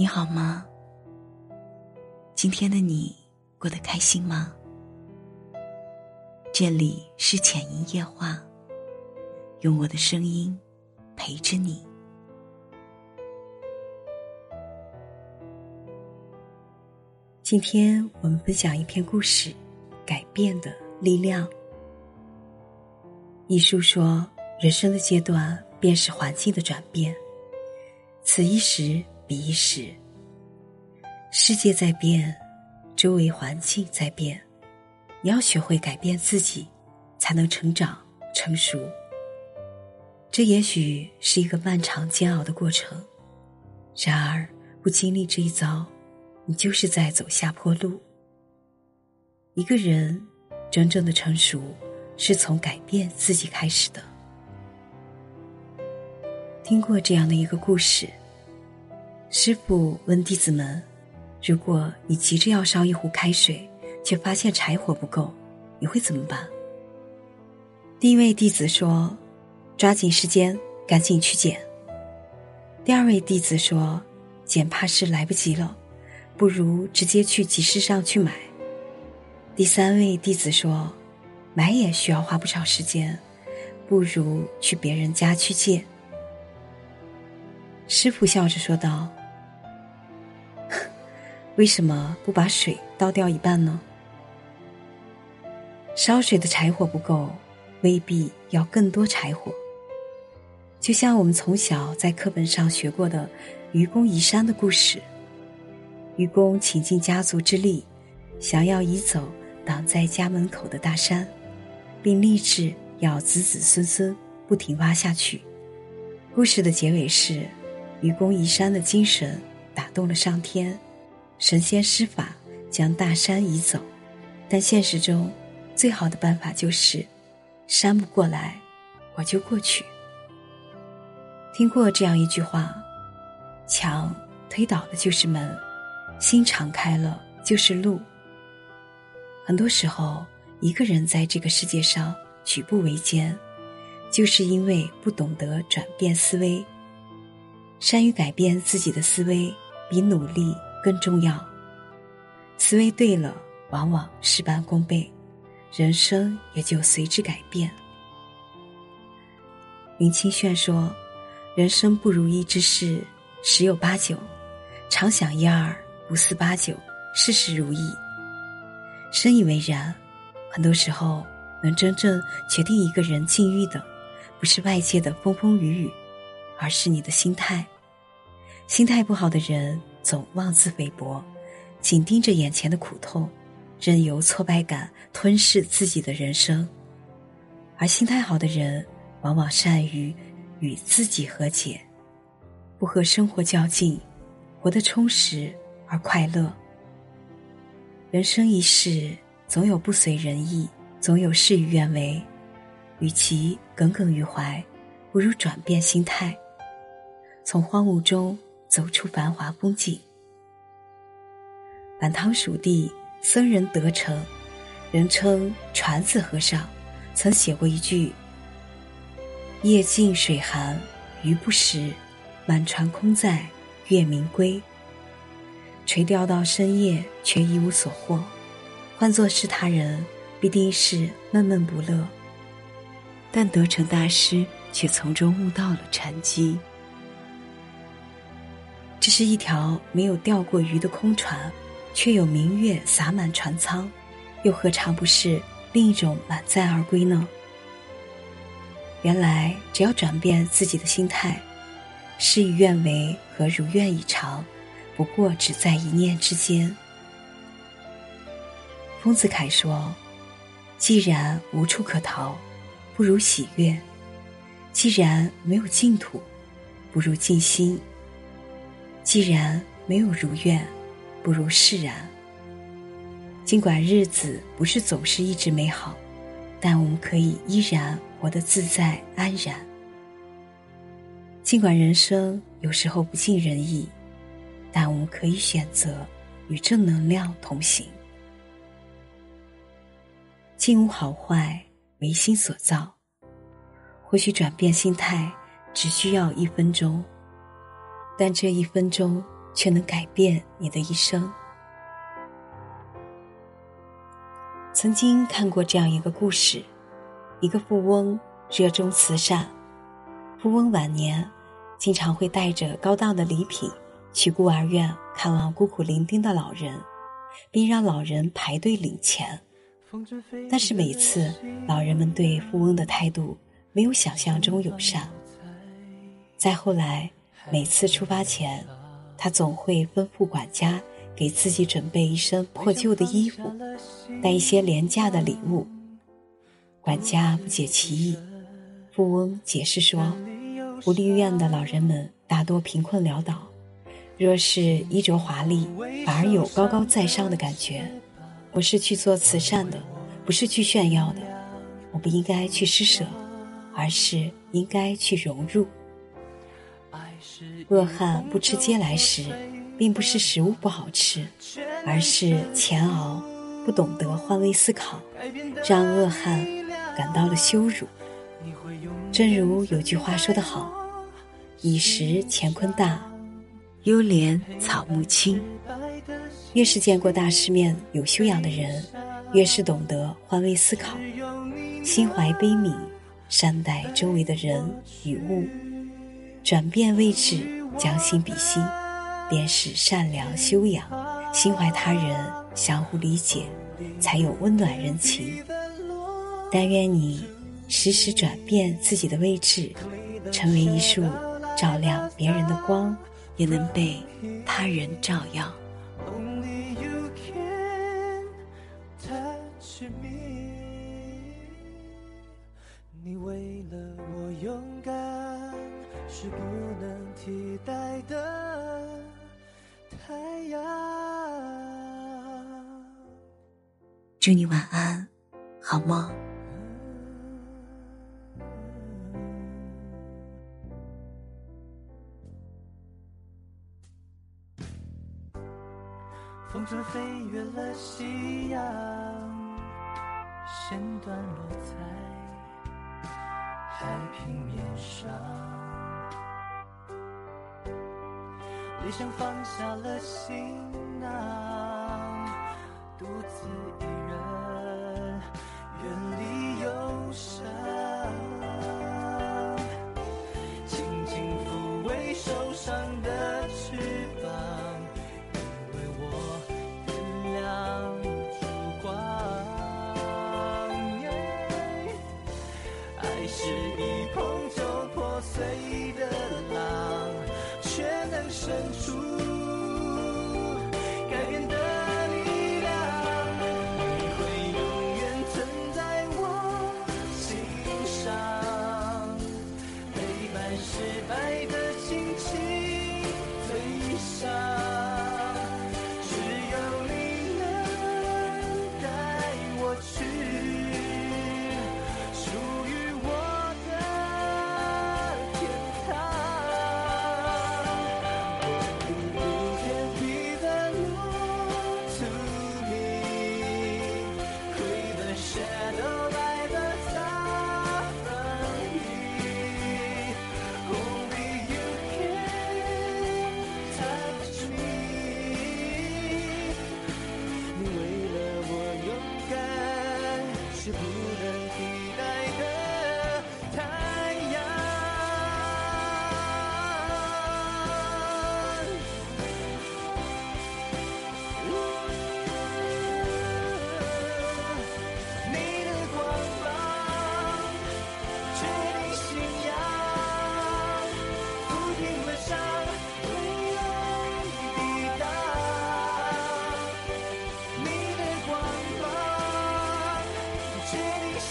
你好吗？今天的你过得开心吗？这里是浅吟夜话，用我的声音陪着你。今天我们分享一篇故事：改变的力量。一书说，人生的阶段便是环境的转变，此一时。彼一时，世界在变，周围环境在变，你要学会改变自己，才能成长成熟。这也许是一个漫长煎熬的过程，然而不经历这一遭，你就是在走下坡路。一个人真正的成熟，是从改变自己开始的。听过这样的一个故事。师傅问弟子们：“如果你急着要烧一壶开水，却发现柴火不够，你会怎么办？”第一位弟子说：“抓紧时间，赶紧去捡。”第二位弟子说：“捡怕是来不及了，不如直接去集市上去买。”第三位弟子说：“买也需要花不少时间，不如去别人家去借。”师傅笑着说道。为什么不把水倒掉一半呢？烧水的柴火不够，未必要更多柴火。就像我们从小在课本上学过的愚公移山的故事，愚公倾尽家族之力，想要移走挡在家门口的大山，并立志要子子孙孙不停挖下去。故事的结尾是，愚公移山的精神打动了上天。神仙施法将大山移走，但现实中，最好的办法就是，山不过来，我就过去。听过这样一句话：墙推倒的就是门，心敞开了就是路。很多时候，一个人在这个世界上举步维艰，就是因为不懂得转变思维。善于改变自己的思维，比努力。更重要，思维对了，往往事半功倍，人生也就随之改变。林清炫说：“人生不如意之事十有八九，常想一二，不思八九，事事如意。”深以为然。很多时候，能真正决定一个人境遇的，不是外界的风风雨雨，而是你的心态。心态不好的人。总妄自菲薄，紧盯着眼前的苦痛，任由挫败感吞噬自己的人生。而心态好的人，往往善于与自己和解，不和生活较劲，活得充实而快乐。人生一世，总有不随人意，总有事与愿违。与其耿耿于怀，不如转变心态，从荒芜中。走出繁华风景。晚唐蜀地僧人德成，人称传子和尚，曾写过一句：“夜静水寒鱼不食，满船空载月明归。”垂钓到深夜却一无所获，换作是他人，必定是闷闷不乐。但德成大师却从中悟到了禅机。这是一条没有钓过鱼的空船，却有明月洒满船舱，又何尝不是另一种满载而归呢？原来，只要转变自己的心态，事与愿违和如愿以偿，不过只在一念之间。丰子恺说：“既然无处可逃，不如喜悦；既然没有净土，不如静心。”既然没有如愿，不如释然。尽管日子不是总是一直美好，但我们可以依然活得自在安然。尽管人生有时候不尽人意，但我们可以选择与正能量同行。境无好坏，唯心所造。或许转变心态只需要一分钟。但这一分钟，却能改变你的一生。曾经看过这样一个故事：一个富翁热衷慈善，富翁晚年经常会带着高档的礼品去孤儿院看望孤苦伶仃的老人，并让老人排队领钱。但是每次老人们对富翁的态度没有想象中友善。再后来，每次出发前，他总会吩咐管家给自己准备一身破旧的衣服，带一些廉价的礼物。管家不解其意，富翁解释说，福利院的老人们大多贫困潦倒，若是衣着华丽，反而有高高在上的感觉。我是去做慈善的，不是去炫耀的。我不应该去施舍，而是应该去融入。恶汉不吃嗟来食，并不是食物不好吃，而是钱熬不懂得换位思考，让恶汉感到了羞辱。正如有句话说得好：“以食乾坤大，优廉草木青。”越是见过大世面、有修养的人，越是懂得换位思考，心怀悲悯，善待周围的人与物，转变位置，将心比心，便是善良修养，心怀他人，相互理解，才有温暖人情。但愿你时时转变自己的位置，成为一束照亮别人的光，也能被他人照耀。是不能替代的太阳。祝你晚安，好梦。风筝飞越了夕阳，线段落在。海平面上，理想放下了行囊，独自一人。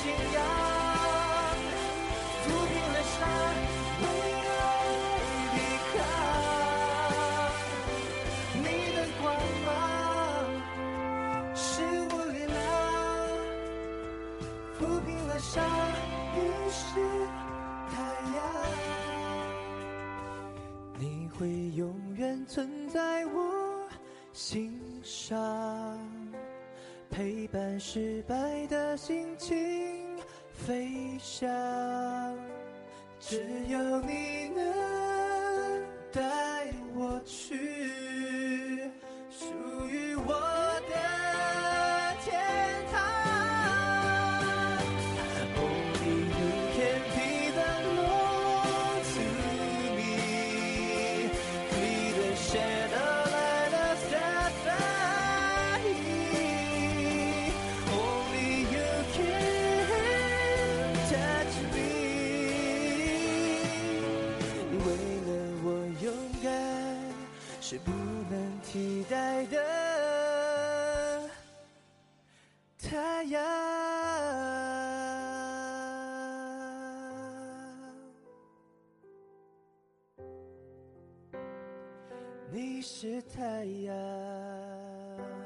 信仰，抚平了伤，为爱抵抗，你的光芒是我力量，抚平了伤，你是太阳，你会永远存在我心上，陪伴失败的心情。飞翔。只有你能带我去。是不能替代的太阳。你是太阳。